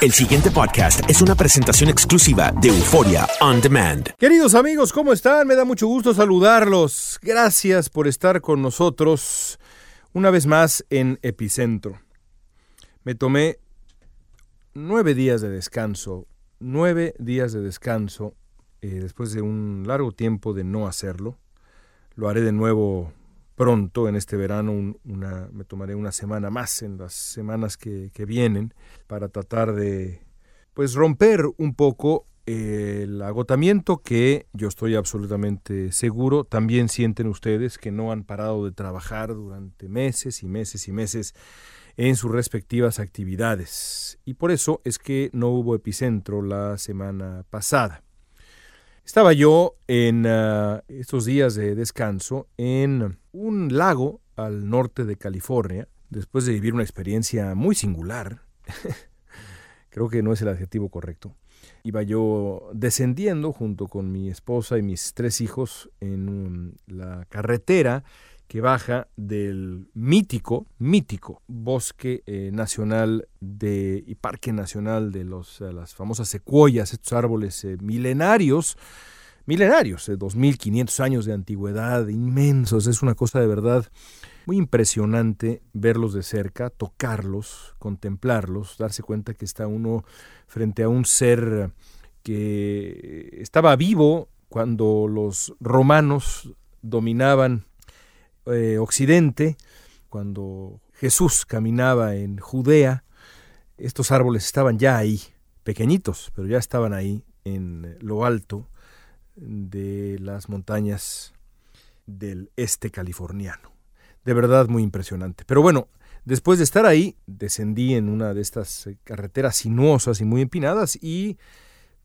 El siguiente podcast es una presentación exclusiva de Euforia On Demand. Queridos amigos, ¿cómo están? Me da mucho gusto saludarlos. Gracias por estar con nosotros una vez más en Epicentro. Me tomé nueve días de descanso, nueve días de descanso eh, después de un largo tiempo de no hacerlo. Lo haré de nuevo pronto en este verano, una, me tomaré una semana más en las semanas que, que vienen para tratar de pues romper un poco el agotamiento que yo estoy absolutamente seguro también sienten ustedes que no han parado de trabajar durante meses y meses y meses en sus respectivas actividades. Y por eso es que no hubo epicentro la semana pasada. Estaba yo en ah, estos días de descanso en un lago al norte de California, después de vivir una experiencia muy singular. Creo que no es el adjetivo correcto. Iba yo descendiendo junto con mi esposa y mis tres hijos en la carretera que baja del mítico, mítico bosque eh, nacional de, y parque nacional de los, eh, las famosas secuoyas, estos árboles eh, milenarios, milenarios, de 2.500 años de antigüedad, inmensos, es una cosa de verdad muy impresionante verlos de cerca, tocarlos, contemplarlos, darse cuenta que está uno frente a un ser que estaba vivo cuando los romanos dominaban eh, Occidente, cuando Jesús caminaba en Judea, estos árboles estaban ya ahí, pequeñitos, pero ya estaban ahí en lo alto de las montañas del este californiano. De verdad muy impresionante. Pero bueno, después de estar ahí, descendí en una de estas eh, carreteras sinuosas y muy empinadas y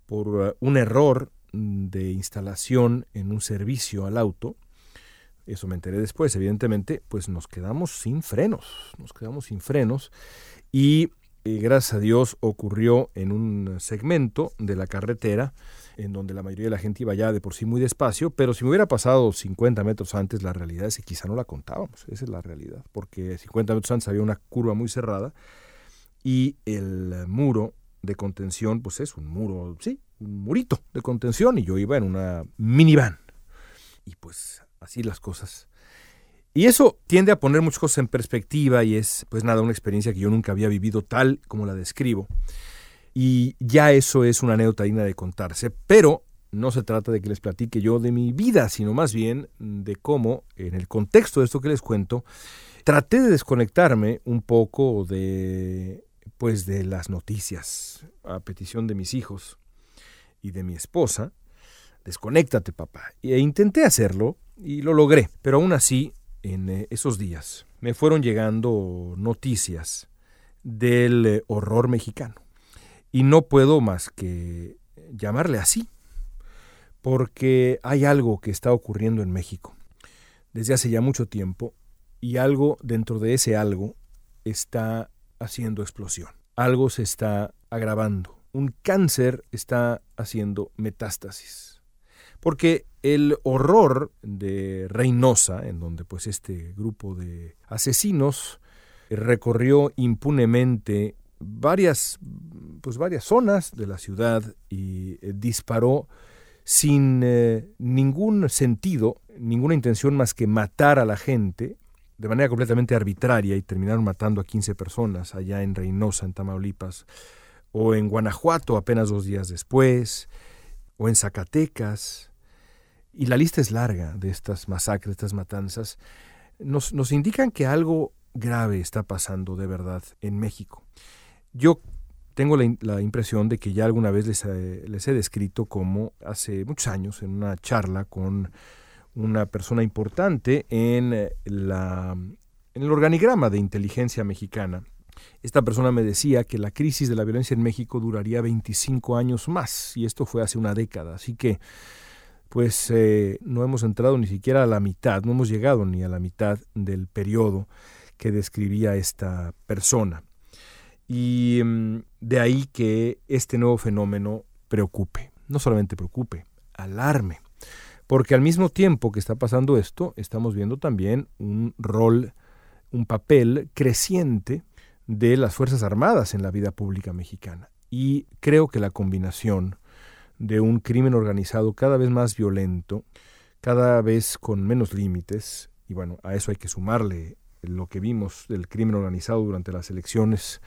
por uh, un error de instalación en un servicio al auto, eso me enteré después, evidentemente, pues nos quedamos sin frenos, nos quedamos sin frenos y eh, gracias a Dios ocurrió en un segmento de la carretera en donde la mayoría de la gente iba ya de por sí muy despacio, pero si me hubiera pasado 50 metros antes, la realidad es que quizá no la contábamos, esa es la realidad, porque 50 metros antes había una curva muy cerrada y el muro de contención, pues es un muro, sí, un murito de contención y yo iba en una minivan. Y pues así las cosas. Y eso tiende a poner muchas cosas en perspectiva y es, pues nada, una experiencia que yo nunca había vivido tal como la describo. Y ya eso es una anécdota digna de contarse, pero no se trata de que les platique yo de mi vida, sino más bien de cómo, en el contexto de esto que les cuento, traté de desconectarme un poco de, pues, de las noticias, a petición de mis hijos y de mi esposa. Desconéctate, papá. E intenté hacerlo, y lo logré, pero aún así, en eh, esos días, me fueron llegando noticias del eh, horror mexicano. Y no puedo más que llamarle así, porque hay algo que está ocurriendo en México desde hace ya mucho tiempo y algo dentro de ese algo está haciendo explosión. Algo se está agravando. Un cáncer está haciendo metástasis. Porque el horror de Reynosa, en donde pues este grupo de asesinos recorrió impunemente varias, pues varias zonas de la ciudad y eh, disparó sin eh, ningún sentido, ninguna intención más que matar a la gente de manera completamente arbitraria y terminaron matando a 15 personas allá en Reynosa, en Tamaulipas, o en Guanajuato apenas dos días después, o en Zacatecas, y la lista es larga de estas masacres, estas matanzas, nos, nos indican que algo grave está pasando de verdad en México. Yo tengo la, impresión de que ya alguna vez les, les, he descrito como hace muchos años en una charla con una persona importante en, la, en el organigrama de inteligencia mexicana, Esta persona me decía que la crisis de la violencia en México duraría 25 años más, y esto fue hace una década, así que pues eh, no hemos entrado ni siquiera a la mitad, no hemos llegado ni a la mitad del periodo que describía esta persona. Y mm, de ahí que este nuevo fenómeno preocupe, no solamente preocupe, alarme, porque al mismo tiempo que está pasando esto, estamos viendo también un rol, un papel creciente de las Fuerzas Armadas en la vida pública mexicana. Y creo que la combinación de un crimen organizado cada vez más violento, cada vez con menos límites, y bueno, a eso hay que sumarle lo que vimos del crimen organizado durante las elecciones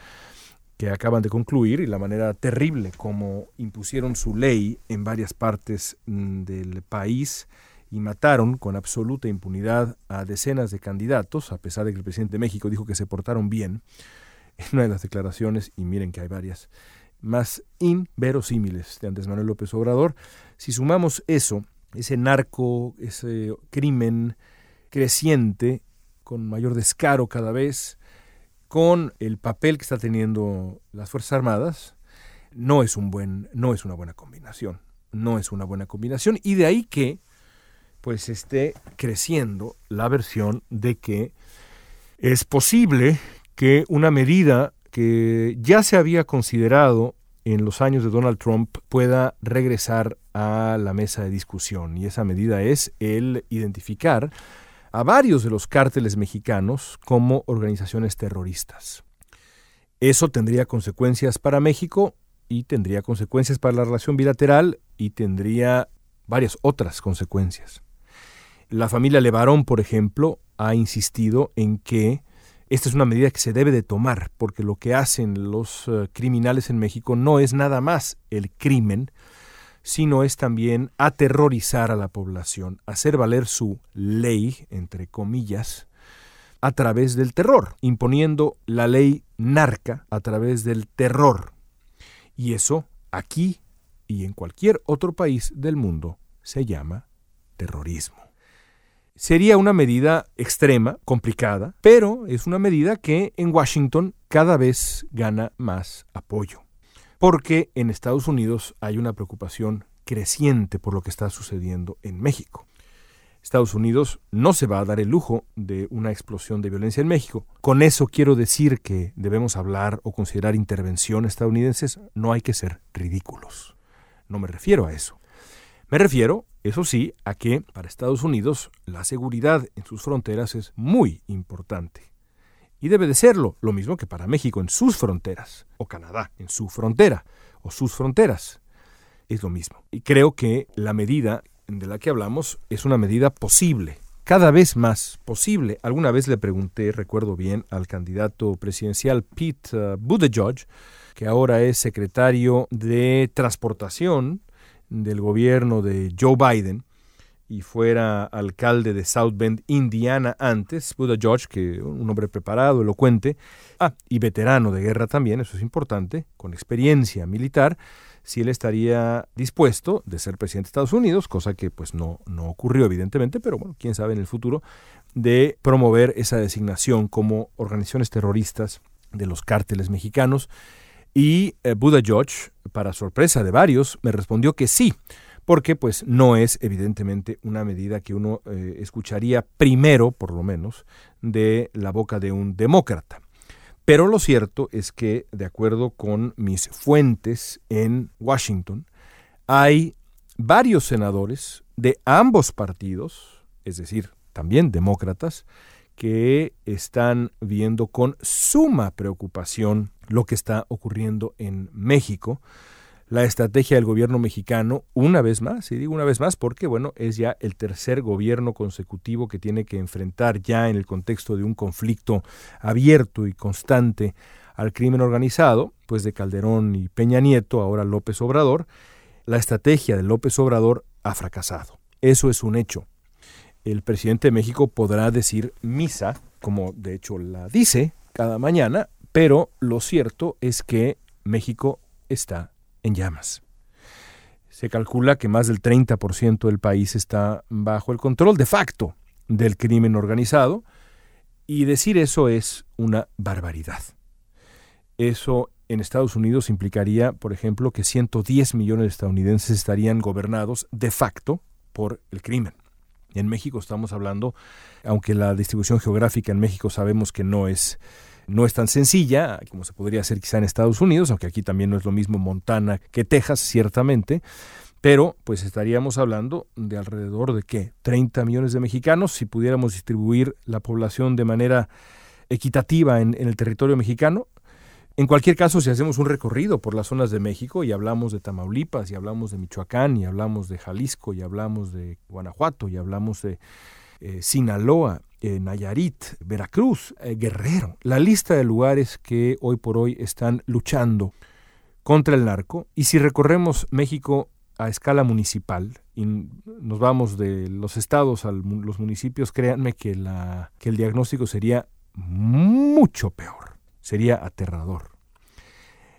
que acaban de concluir y la manera terrible como impusieron su ley en varias partes mm, del país y mataron con absoluta impunidad a decenas de candidatos, a pesar de que el presidente de México dijo que se portaron bien en una de las declaraciones, y miren que hay varias, más inverosímiles de Andrés Manuel López Obrador. Si sumamos eso, ese narco, ese crimen creciente, con mayor descaro cada vez, con el papel que está teniendo las Fuerzas Armadas, no es un buen, no es una buena combinación. No es una buena combinación. Y de ahí que pues esté creciendo la versión de que es posible que una medida que ya se había considerado en los años de Donald Trump pueda regresar a la mesa de discusión. Y esa medida es el identificar a varios de los cárteles mexicanos como organizaciones terroristas. Eso tendría consecuencias para México y tendría consecuencias para la relación bilateral y tendría varias otras consecuencias. La familia Levarón, por ejemplo, ha insistido en que esta es una medida que se debe de tomar, porque lo que hacen los eh, criminales en México no es nada más el crimen, sino es también aterrorizar a la población, hacer valer su ley, entre comillas, a través del terror, imponiendo la ley narca a través del terror. Y eso aquí y en cualquier otro país del mundo se llama terrorismo. Sería una medida extrema, complicada, pero es una medida que en Washington cada vez gana más apoyo porque en Estados Unidos hay una preocupación creciente por lo que está sucediendo en México. Estados Unidos no se va a dar el lujo de una explosión de violencia en México. Con eso quiero decir que debemos hablar o considerar intervenciones estadounidenses. No hay que ser ridículos. No me refiero a eso. Me refiero, eso sí, a que para Estados Unidos la seguridad en sus fronteras es muy importante y debe de serlo, lo mismo que para México en sus fronteras, o Canadá en su frontera, o sus fronteras. Es lo mismo. Y creo que la medida de la que hablamos es una medida posible, cada vez más posible. Alguna vez le pregunté, recuerdo bien, al candidato presidencial Pete uh, Buttigieg, que ahora es secretario de Transportación del gobierno de Joe Biden, y fuera alcalde de South Bend, Indiana antes, Buda George, que un hombre preparado, elocuente, ah, y veterano de guerra también, eso es importante, con experiencia militar, si él estaría dispuesto de ser presidente de Estados Unidos, cosa que pues no, no ocurrió evidentemente, pero bueno, quién sabe en el futuro, de promover esa designación como organizaciones terroristas de los cárteles mexicanos. Y eh, Buda George, para sorpresa de varios, me respondió que sí, porque pues no es evidentemente una medida que uno eh, escucharía primero, por lo menos, de la boca de un demócrata. Pero lo cierto es que, de acuerdo con mis fuentes en Washington, hay varios senadores de ambos partidos, es decir, también demócratas, que están viendo con suma preocupación lo que está ocurriendo en México, la estrategia del gobierno mexicano una vez más, y digo una vez más porque, bueno, es ya el tercer gobierno consecutivo que tiene que enfrentar ya en el contexto de un conflicto abierto y constante al crimen organizado, pues de Calderón y Peña Nieto, ahora López Obrador, la estrategia de López Obrador ha fracasado. Eso es un hecho. El presidente de México podrá decir misa, como de hecho la dice cada mañana, pero lo cierto es que México está en llamas. Se calcula que más del 30% del país está bajo el control de facto del crimen organizado y decir eso es una barbaridad. Eso en Estados Unidos implicaría, por ejemplo, que 110 millones de estadounidenses estarían gobernados de facto por el crimen. En México estamos hablando, aunque la distribución geográfica en México sabemos que no es no es tan sencilla como se podría hacer quizá en Estados Unidos, aunque aquí también no es lo mismo Montana que Texas, ciertamente, pero pues estaríamos hablando de alrededor de qué, 30 millones de mexicanos si pudiéramos distribuir la población de manera equitativa en, en el territorio mexicano, en cualquier caso, si hacemos un recorrido por las zonas de México y hablamos de Tamaulipas, y hablamos de Michoacán, y hablamos de Jalisco, y hablamos de Guanajuato, y hablamos de eh, Sinaloa, eh, Nayarit, Veracruz, eh, Guerrero, la lista de lugares que hoy por hoy están luchando contra el narco, y si recorremos México a escala municipal y nos vamos de los estados a los municipios, créanme que, el diagnóstico sería mucho peor. Sería aterrador.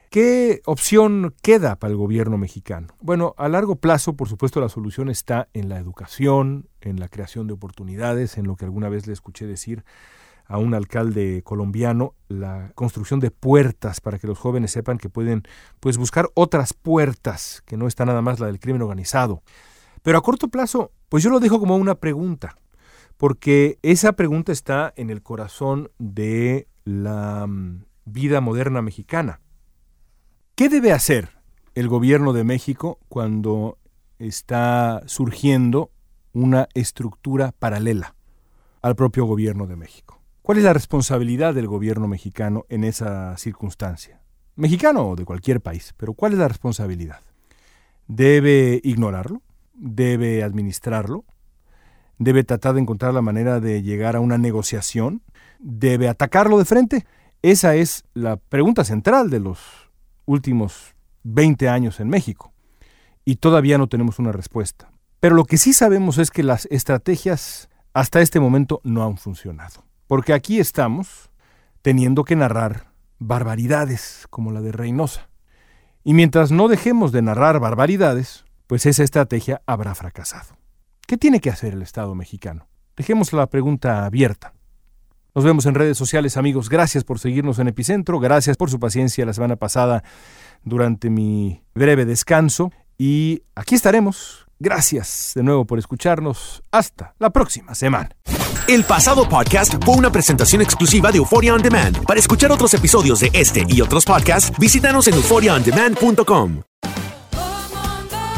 ¿Qué opción queda para el gobierno mexicano? Bueno, a largo plazo, por supuesto, la solución está en la educación, en la creación de oportunidades, en lo que alguna vez le escuché decir a un alcalde colombiano, la construcción de puertas para que los jóvenes sepan que pueden pues buscar otras puertas, que no está nada más la del crimen organizado. Pero a corto plazo, pues yo lo dejo como una pregunta, porque esa pregunta está en el corazón de la mm, vida moderna mexicana. ¿Qué debe hacer el gobierno de México cuando está surgiendo una estructura paralela al propio gobierno de México? ¿Cuál es la responsabilidad del gobierno mexicano en esa circunstancia? Mexicano o de cualquier país, pero ¿cuál es la responsabilidad? ¿Debe ignorarlo? ¿Debe administrarlo? ¿Debe tratar de encontrar la manera de llegar a una negociación debe atacarlo de frente? Esa es la pregunta central de los últimos 20 años en México. Y todavía no tenemos una respuesta. Pero lo que sí sabemos es que las estrategias hasta este momento no han funcionado. Porque aquí estamos teniendo que narrar barbaridades como la de Reynosa. Y mientras no dejemos de narrar barbaridades, pues esa estrategia habrá fracasado. ¿Qué tiene que hacer el Estado mexicano? Dejemos la pregunta abierta. Nos vemos en redes sociales, amigos. Gracias por seguirnos en Epicentro. Gracias por su paciencia la semana pasada durante mi breve descanso. Y aquí estaremos. Gracias de nuevo por escucharnos. Hasta la próxima semana. El pasado podcast fue una presentación exclusiva de Euphoria On Demand. Para escuchar otros episodios de este y otros podcasts, visítanos en euphoriaondemand.com.